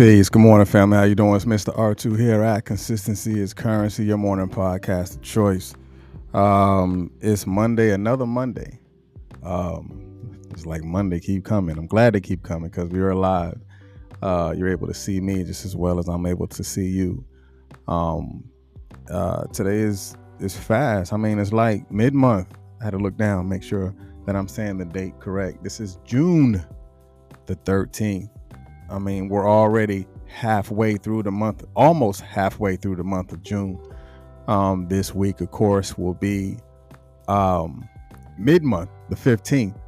Peace. Good morning, family. How you doing? It's Mr. R2 here at Consistency is Currency, your morning podcast of choice. Um, it's Monday, another Monday. Um, it's like Monday keep coming. I'm glad they keep coming because we are alive. Uh, you're able to see me just as well as I'm able to see you. Um, uh, today is is fast. I mean, it's like mid month. I had to look down, make sure that I'm saying the date correct. This is June the 13th. I mean, we're already halfway through the month, almost halfway through the month of June. Um, this week, of course, will be um, mid month, the 15th,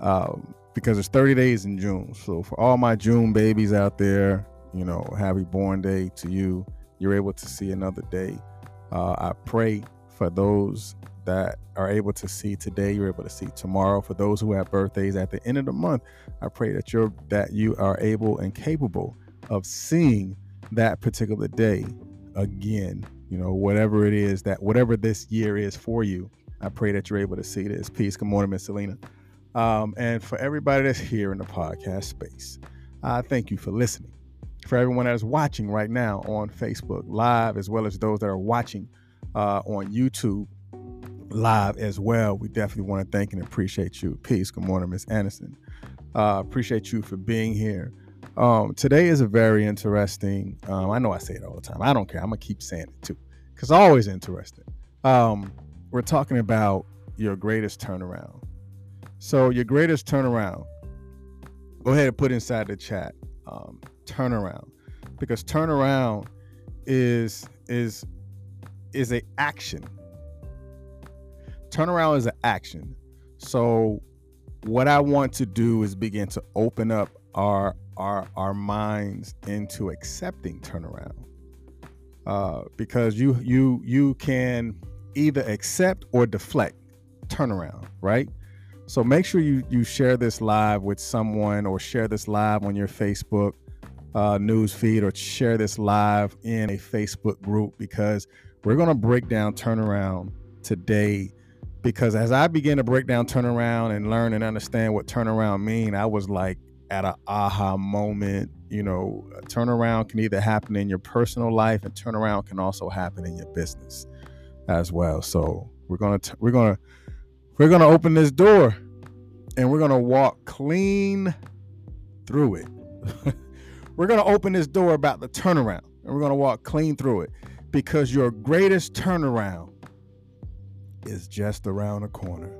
um, because it's 30 days in June. So, for all my June babies out there, you know, happy born day to you. You're able to see another day. Uh, I pray for those that are able to see today, you're able to see tomorrow. For those who have birthdays at the end of the month, I pray that you're that you are able and capable of seeing that particular day again. You know, whatever it is that whatever this year is for you, I pray that you're able to see this. Peace. Good morning, Miss Selena. Um, and for everybody that's here in the podcast space, I thank you for listening. For everyone that is watching right now on Facebook Live, as well as those that are watching uh, on YouTube live as well. We definitely want to thank and appreciate you. Peace. Good morning, Miss Anderson. Uh, appreciate you for being here. Um, today is a very interesting. Um, I know I say it all the time. I don't care. I'm gonna keep saying it too, because always interesting. Um, we're talking about your greatest turnaround. So your greatest turnaround. Go ahead and put inside the chat. Um, turnaround, because turnaround is is is a action turnaround is an action. So what I want to do is begin to open up our our our minds into accepting turnaround. Uh, because you you you can either accept or deflect turnaround, right? So make sure you you share this live with someone or share this live on your Facebook uh, news feed or share this live in a Facebook group because we're to break down turnaround today because as I began to break down turnaround and learn and understand what turnaround mean, I was like at an aha moment. You know, turnaround can either happen in your personal life, and turnaround can also happen in your business as well. So we're gonna t- we're gonna we're gonna open this door, and we're gonna walk clean through it. we're gonna open this door about the turnaround, and we're gonna walk clean through it because your greatest turnaround is just around the corner.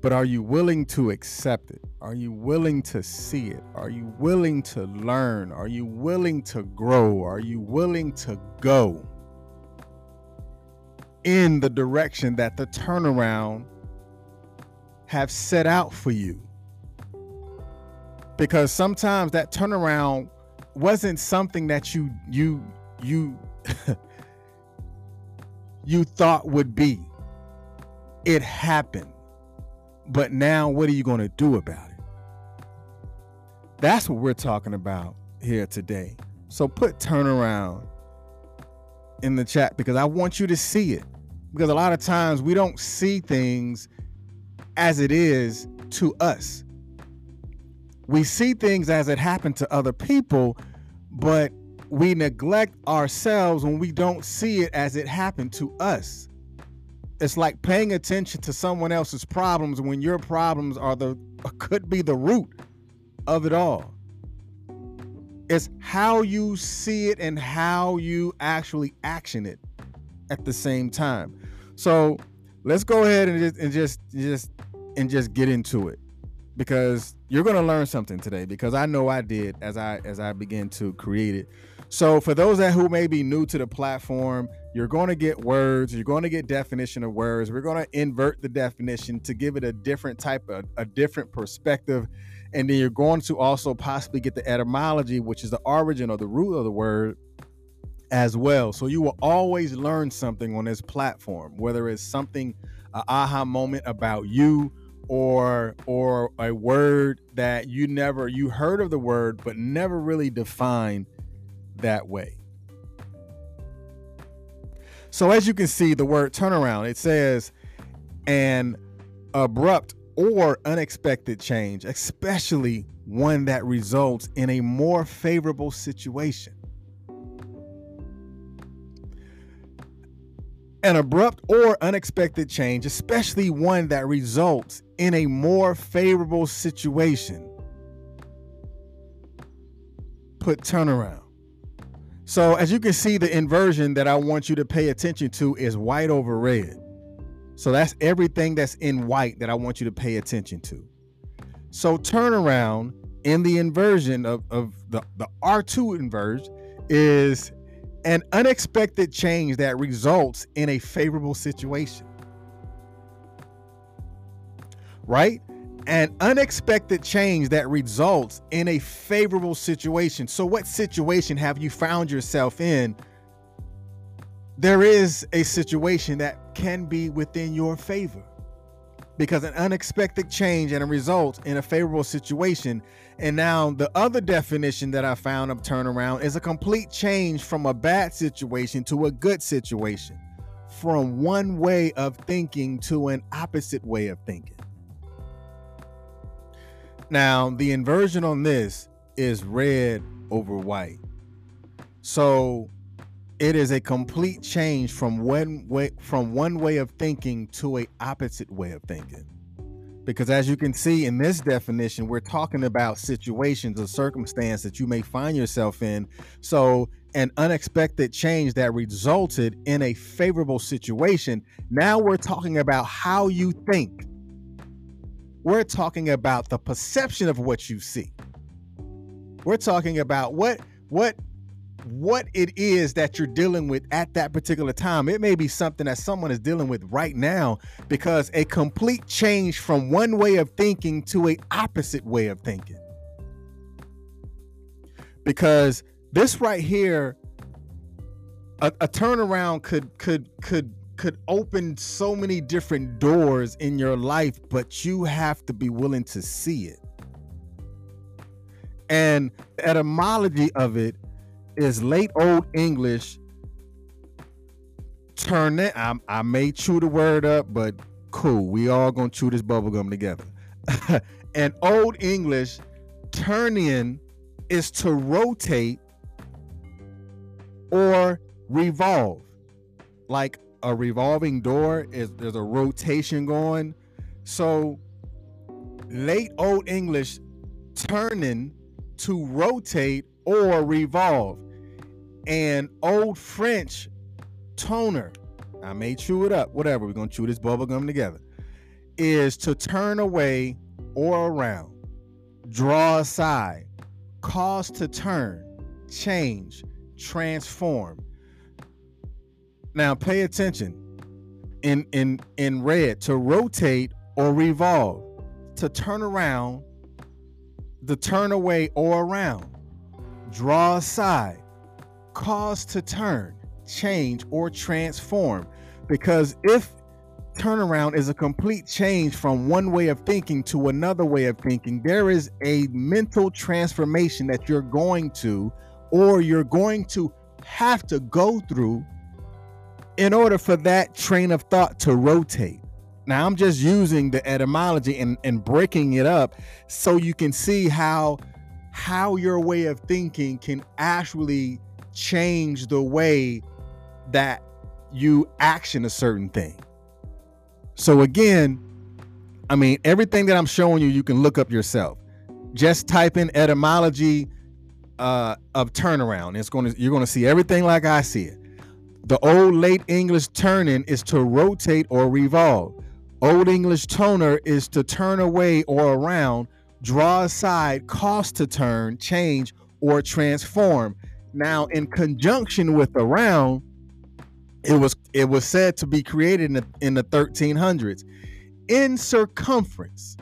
But are you willing to accept it? Are you willing to see it? Are you willing to learn? Are you willing to grow? Are you willing to go in the direction that the turnaround have set out for you? Because sometimes that turnaround wasn't something that you you you you thought would be. It happened. But now, what are you going to do about it? That's what we're talking about here today. So put turnaround in the chat because I want you to see it. Because a lot of times we don't see things as it is to us. We see things as it happened to other people, but we neglect ourselves when we don't see it as it happened to us. It's like paying attention to someone else's problems when your problems are the could be the root of it all. It's how you see it and how you actually action it at the same time. So let's go ahead and just and just just and just get into it because you're going to learn something today because I know I did as I as I begin to create it. So for those that who may be new to the platform, you're going to get words, you're going to get definition of words. We're going to invert the definition to give it a different type of a different perspective. And then you're going to also possibly get the etymology, which is the origin or the root of the word as well. So you will always learn something on this platform, whether it's something, an aha moment about you or or a word that you never you heard of the word but never really defined that way. So as you can see, the word turnaround, it says an abrupt or unexpected change, especially one that results in a more favorable situation. An abrupt or unexpected change, especially one that results in a more favorable situation, put turnaround. So, as you can see, the inversion that I want you to pay attention to is white over red. So, that's everything that's in white that I want you to pay attention to. So, turnaround in the inversion of, of the, the R2 inverse is an unexpected change that results in a favorable situation. Right? An unexpected change that results in a favorable situation. So, what situation have you found yourself in? There is a situation that can be within your favor because an unexpected change and a result in a favorable situation. And now the other definition that I found of turnaround is a complete change from a bad situation to a good situation, from one way of thinking to an opposite way of thinking. Now, the inversion on this is red over white. So it is a complete change from one way from one way of thinking to a opposite way of thinking. Because as you can see in this definition we're talking about situations or circumstance that you may find yourself in. So an unexpected change that resulted in a favorable situation. Now we're talking about how you think we're talking about the perception of what you see we're talking about what what what it is that you're dealing with at that particular time. It may be something that someone is dealing with right now because a complete change from one way of thinking to a opposite way of thinking. Because this right here a, a turnaround could could could could open so many different doors in your life, but you have to be willing to see it. And the etymology of it is late old English. Turn it. I, I may chew the word up, but cool. We all gonna chew this bubblegum together. and old English, turning is to rotate or revolve. Like a revolving door is there's a rotation going. So late old English turning to rotate or revolve and Old French toner, I may chew it up, whatever, we're gonna chew this bubble gum together, is to turn away or around, draw aside, cause to turn, change, transform. Now pay attention. In in in red, to rotate or revolve, to turn around, the turn away or around, draw aside, cause to turn, change, or transform. Because if turnaround is a complete change from one way of thinking to another way of thinking, there is a mental transformation that you're going to, or you're going to have to go through in order for that train of thought to rotate. Now, I'm just using the etymology and, and breaking it up so you can see how how your way of thinking can actually change the way that you action a certain thing. So again, I mean, everything that I'm showing you, you can look up yourself. Just type in etymology uh, of turnaround. It's going to you're going to see everything like I see it. The old late English turning is to rotate or revolve. Old English toner is to turn away or around, draw aside, cause to turn, change, or transform. Now, in conjunction with around, it was it was said to be created in the, in the 1300s in circumference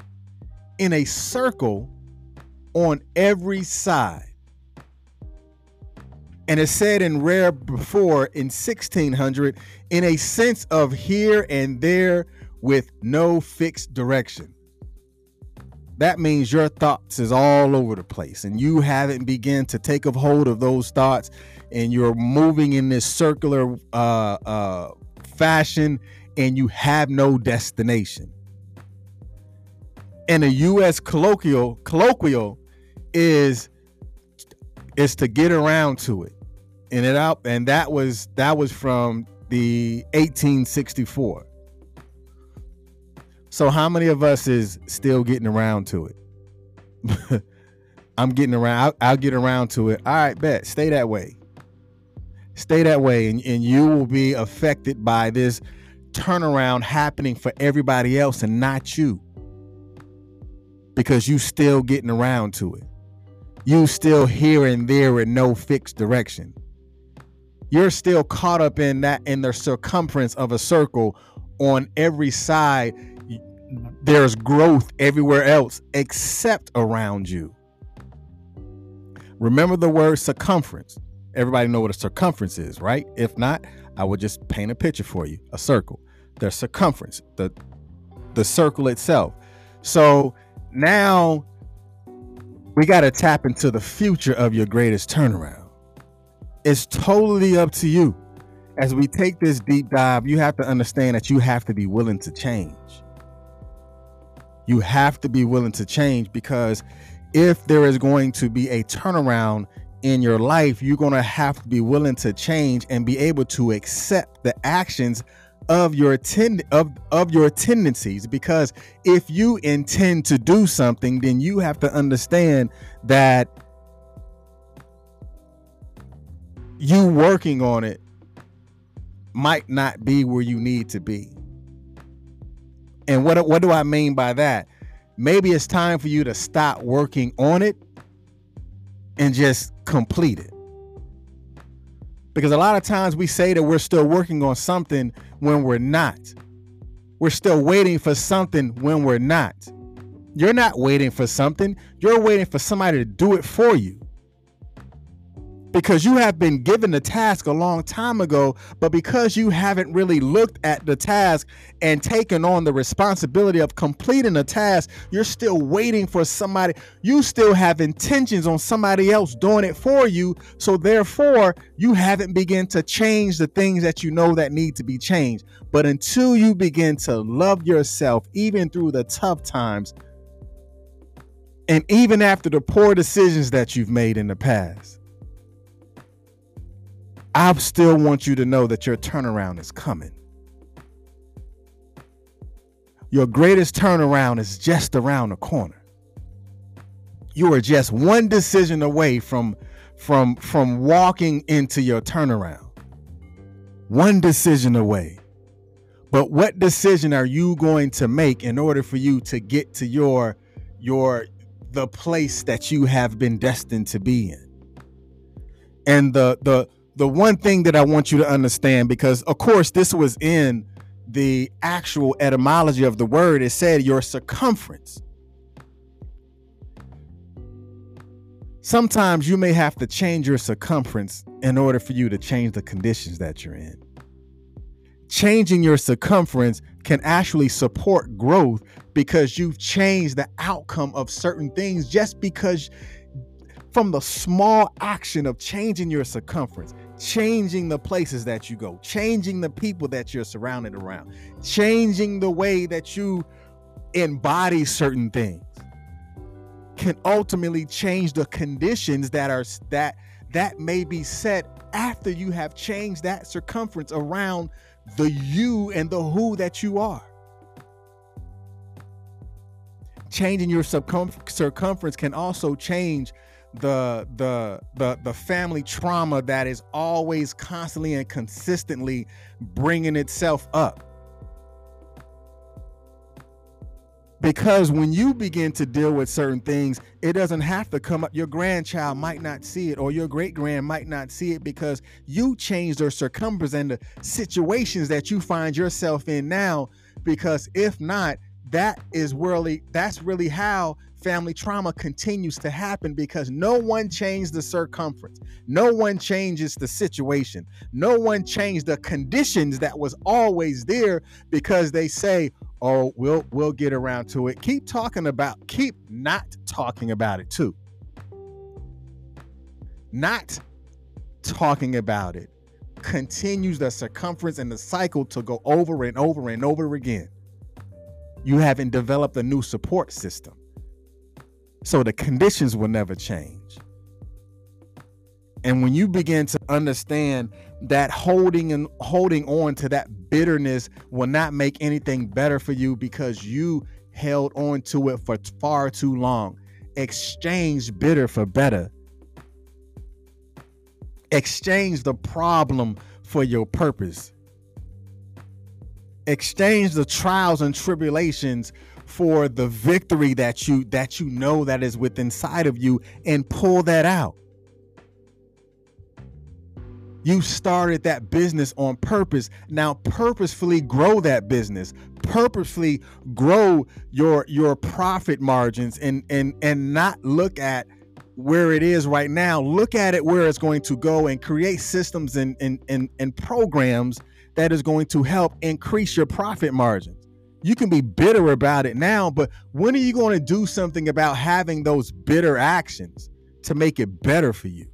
in a circle on every side and it said in rare before in 1600 in a sense of here and there with no fixed direction that means your thoughts is all over the place and you haven't begun to take a hold of those thoughts and you're moving in this circular uh, uh, fashion and you have no destination in a u.s colloquial colloquial is is to get around to it. And it out and that was that was from the 1864. So how many of us is still getting around to it? I'm getting around. I'll, I'll, get around to it. All right, bet. Stay that way. Stay that way, and, and you will be affected by this turnaround happening for everybody else and not you. Because you still getting around to it. You still here and there in no fixed direction. You're still caught up in that in the circumference of a circle on every side there's growth everywhere else except around you. Remember the word circumference. Everybody know what a circumference is, right? If not, I would just paint a picture for you. A circle. The circumference, the the circle itself. So now we got to tap into the future of your greatest turnaround. It's totally up to you. As we take this deep dive, you have to understand that you have to be willing to change you have to be willing to change because if there is going to be a turnaround in your life, you're going to have to be willing to change and be able to accept the actions of your tend of of your tendencies because if you intend to do something then you have to understand that you working on it might not be where you need to be and what what do I mean by that? Maybe it's time for you to stop working on it and just complete it. Because a lot of times we say that we're still working on something when we're not. We're still waiting for something when we're not. You're not waiting for something, you're waiting for somebody to do it for you because you have been given the task a long time ago, but because you haven't really looked at the task and taken on the responsibility of completing the task, you're still waiting for somebody. You still have intentions on somebody else doing it for you. So therefore, you haven't begun to change the things that you know that need to be changed. But until you begin to love yourself, even through the tough times, and even after the poor decisions that you've made in the past, I still want you to know that your turnaround is coming. Your greatest turnaround is just around the corner. You are just one decision away from from from walking into your turnaround. One decision away. But what decision are you going to make in order for you to get to your your the place that you have been destined to be in? And the the the one thing that I want you to understand, because of course this was in the actual etymology of the word, it said your circumference. Sometimes you may have to change your circumference in order for you to change the conditions that you're in. Changing your circumference can actually support growth because you've changed the outcome of certain things just because from the small action of changing your circumference changing the places that you go, changing the people that you're surrounded around, changing the way that you embody certain things can ultimately change the conditions that are that that may be set after you have changed that circumference around the you and the who that you are. Changing your circumference can also change the the the the family trauma that is always constantly and consistently bringing itself up. Because when you begin to deal with certain things it doesn't have to come up. Your grandchild might not see it or your great grand might not see it because you changed their circumference and the situations that you find yourself in now. Because if not that is really that's really how family trauma continues to happen because no one changed the circumference. No one changes the situation. No one changed the conditions that was always there because they say, "Oh, we'll we'll get around to it." Keep talking about keep not talking about it too. Not talking about it continues the circumference and the cycle to go over and over and over again. You haven't developed a new support system So the conditions will never change. And when you begin to understand that holding and holding on to that bitterness will not make anything better for you because you held on to it for far too long. Exchange bitter for better. Exchange the problem for your purpose. Exchange the trials and tribulations for the victory that you that you know that is within inside of you and pull that out. You started that business on purpose. Now purposefully grow that business. Purposefully grow your your profit margins and and and not look at where it is right now. Look at it where it's going to go and create systems and and and, and programs that is going to help increase your profit margins. You can be bitter about it now, but when are you going to do something about having those bitter actions to make it better for you?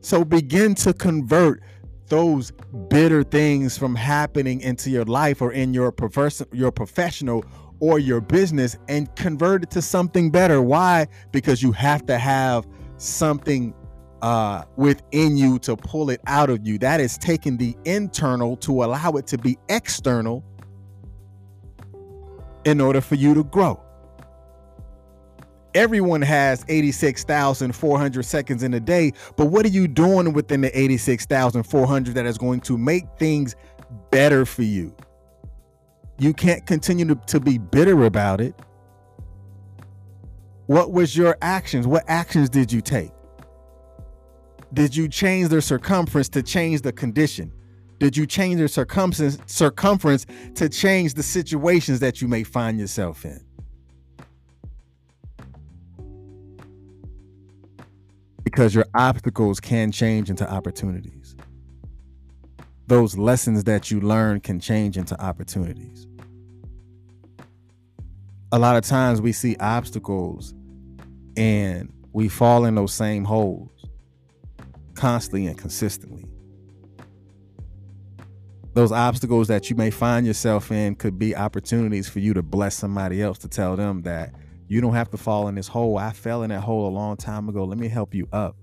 So begin to convert those bitter things from happening into your life or in your profession, your professional or your business and convert it to something better. Why? Because you have to have something uh, within you to pull it out of you. That is taking the internal to allow it to be external in order for you to grow everyone has 86,400 seconds in a day, but what are you doing within the 86,400 that is going to make things better for you? You can't continue to, to be bitter about it. What was your actions? What actions did you take? Did you change their circumference to change the condition? Did you change their circumference circumference to change the situations that you may find yourself in? because your obstacles can change into opportunities. Those lessons that you learn can change into opportunities. A lot of times we see obstacles and we fall in those same holes constantly and consistently. Those obstacles that you may find yourself in could be opportunities for you to bless somebody else to tell them that you don't have to fall in this hole. I fell in that hole a long time ago. Let me help you up.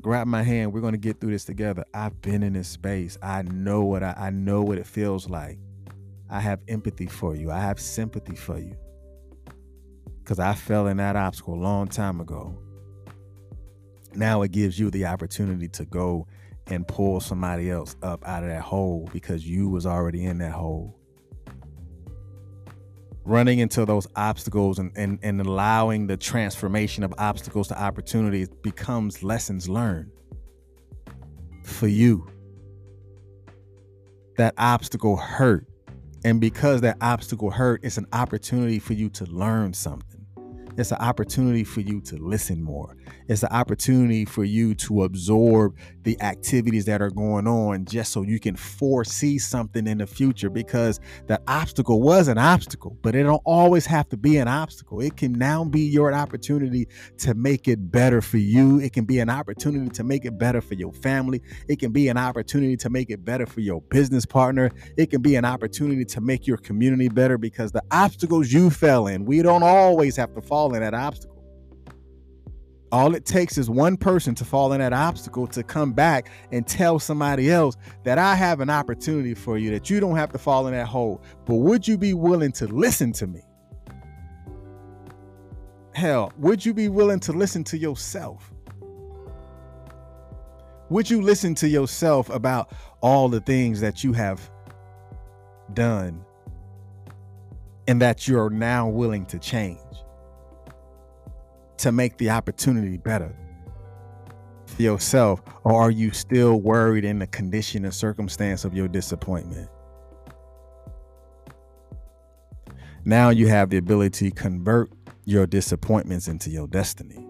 Grab my hand. We're going to get through this together. I've been in this space. I know what I, I know what it feels like. I have empathy for you. I have sympathy for you. Cuz I fell in that obstacle a long time ago. Now it gives you the opportunity to go and pull somebody else up out of that hole because you was already in that hole running into those obstacles and, and, and allowing the transformation of obstacles to opportunities becomes lessons learned for you. That obstacle hurt. And because that obstacle hurt, it's an opportunity for you to learn something. It's an opportunity for you to listen more. It's an opportunity for you to absorb the activities that are going on just so you can foresee something in the future because that obstacle was an obstacle, but it don't always have to be an obstacle. It can now be your opportunity to make it better for you. It can be an opportunity to make it better for your family. It can be an opportunity to make it better for your business partner. It can be an opportunity to make your community better because the obstacles you fell in, we don't always have to fall in that obstacle. All it takes is one person to fall in that obstacle to come back and tell somebody else that I have an opportunity for you, that you don't have to fall in that hole. But would you be willing to listen to me? Hell, would you be willing to listen to yourself? Would you listen to yourself about all the things that you have done and that you're now willing to change? To make the opportunity better for yourself? Or are you still worried in the condition and circumstance of your disappointment? Now you have the ability to convert your disappointments into your destiny.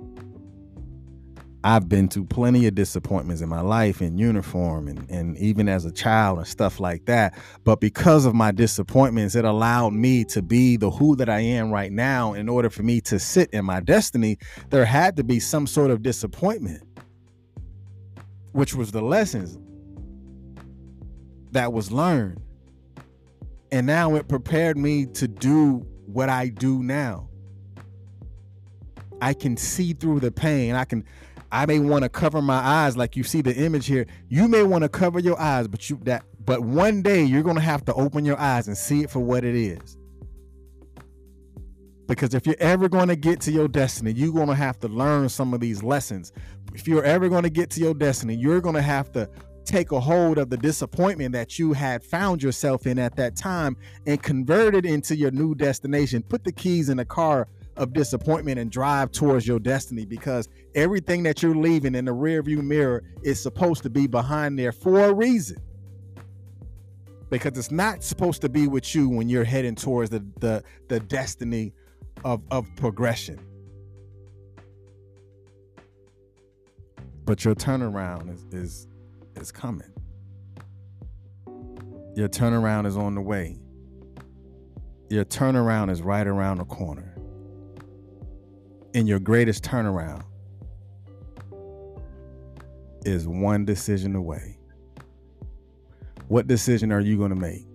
I've been to plenty of disappointments in my life in uniform and, and even as a child and stuff like that. But because of my disappointments, it allowed me to be the who that I am right now. In order for me to sit in my destiny, there had to be some sort of disappointment, which was the lessons that was learned. And now it prepared me to do what I do now. I can see through the pain. I can I may want to cover my eyes like you see the image here. You may want to cover your eyes, but you that but one day you're to have to open your eyes and see it for what it is. Because if you're ever going to get to your destiny, you're going to have to learn some of these lessons. If you're ever going to get to your destiny, you're going to have to take a hold of the disappointment that you had found yourself in at that time and convert it into your new destination. Put the keys in the car of disappointment and drive towards your destiny because everything that you're leaving in the rearview mirror is supposed to be behind there for a reason because it's not supposed to be with you when you're heading towards the the, the destiny of, of progression. But your turnaround is, is is coming. Your turnaround is on the way. Your turnaround is right around the corner. And your greatest turnaround is one decision away. What decision are you going to make?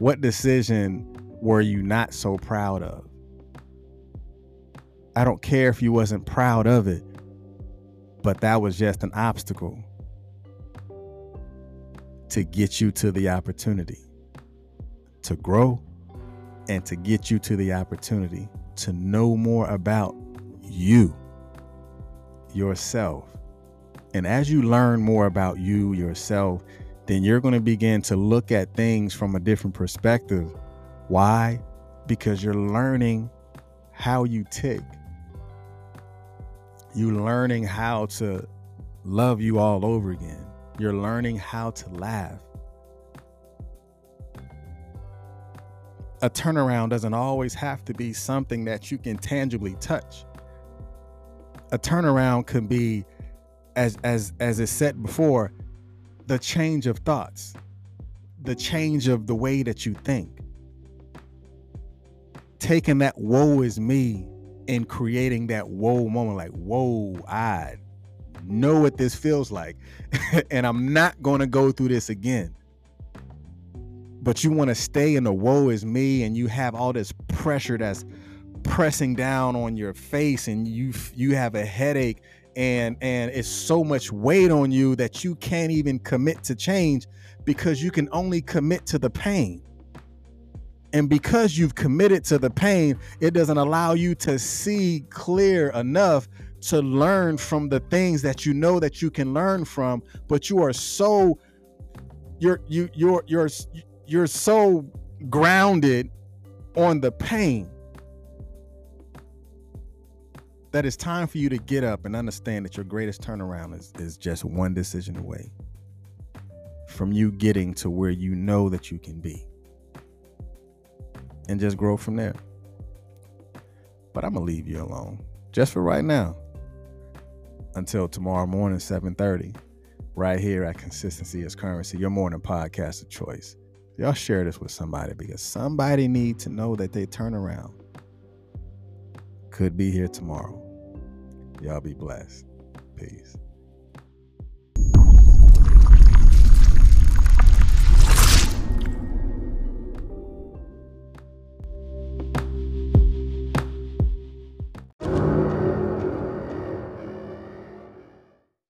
What decision were you not so proud of? I don't care if you wasn't proud of it, but that was just an obstacle to get you to the opportunity to grow and to get you to the opportunity to know more about you, yourself, and as you learn more about you, yourself, then you're going to begin to look at things from a different perspective. Why? Because you're learning how you tick. You're learning how to love you all over again. You're learning how to laugh. A turnaround doesn't always have to be something that you can tangibly touch. A turnaround can be as as as is said before, the change of thoughts, the change of the way that you think. Taking that woe is me and creating that whoa moment, like, whoa, I know what this feels like. and I'm not gonna go through this again. But you want to stay in the woe is me, and you have all this pressure that's pressing down on your face, and you you have a headache and and it's so much weight on you that you can't even commit to change because you can only commit to the pain. And because you've committed to the pain it doesn't allow you to see clear enough to learn from the things that you know that you can learn from but you are so you're you you're you're you're so grounded on the pain that it's time for you to get up and understand that your greatest turnaround is, is just one decision away from you getting to where you know that you can be and just grow from there. But i'm gonna leave you alone just for right now until tomorrow morning 7.30 right here at consistency is currency your morning podcast of choice y'all share this with somebody because somebody need to know that they turn around could be here tomorrow Y'all be blessed. Peace.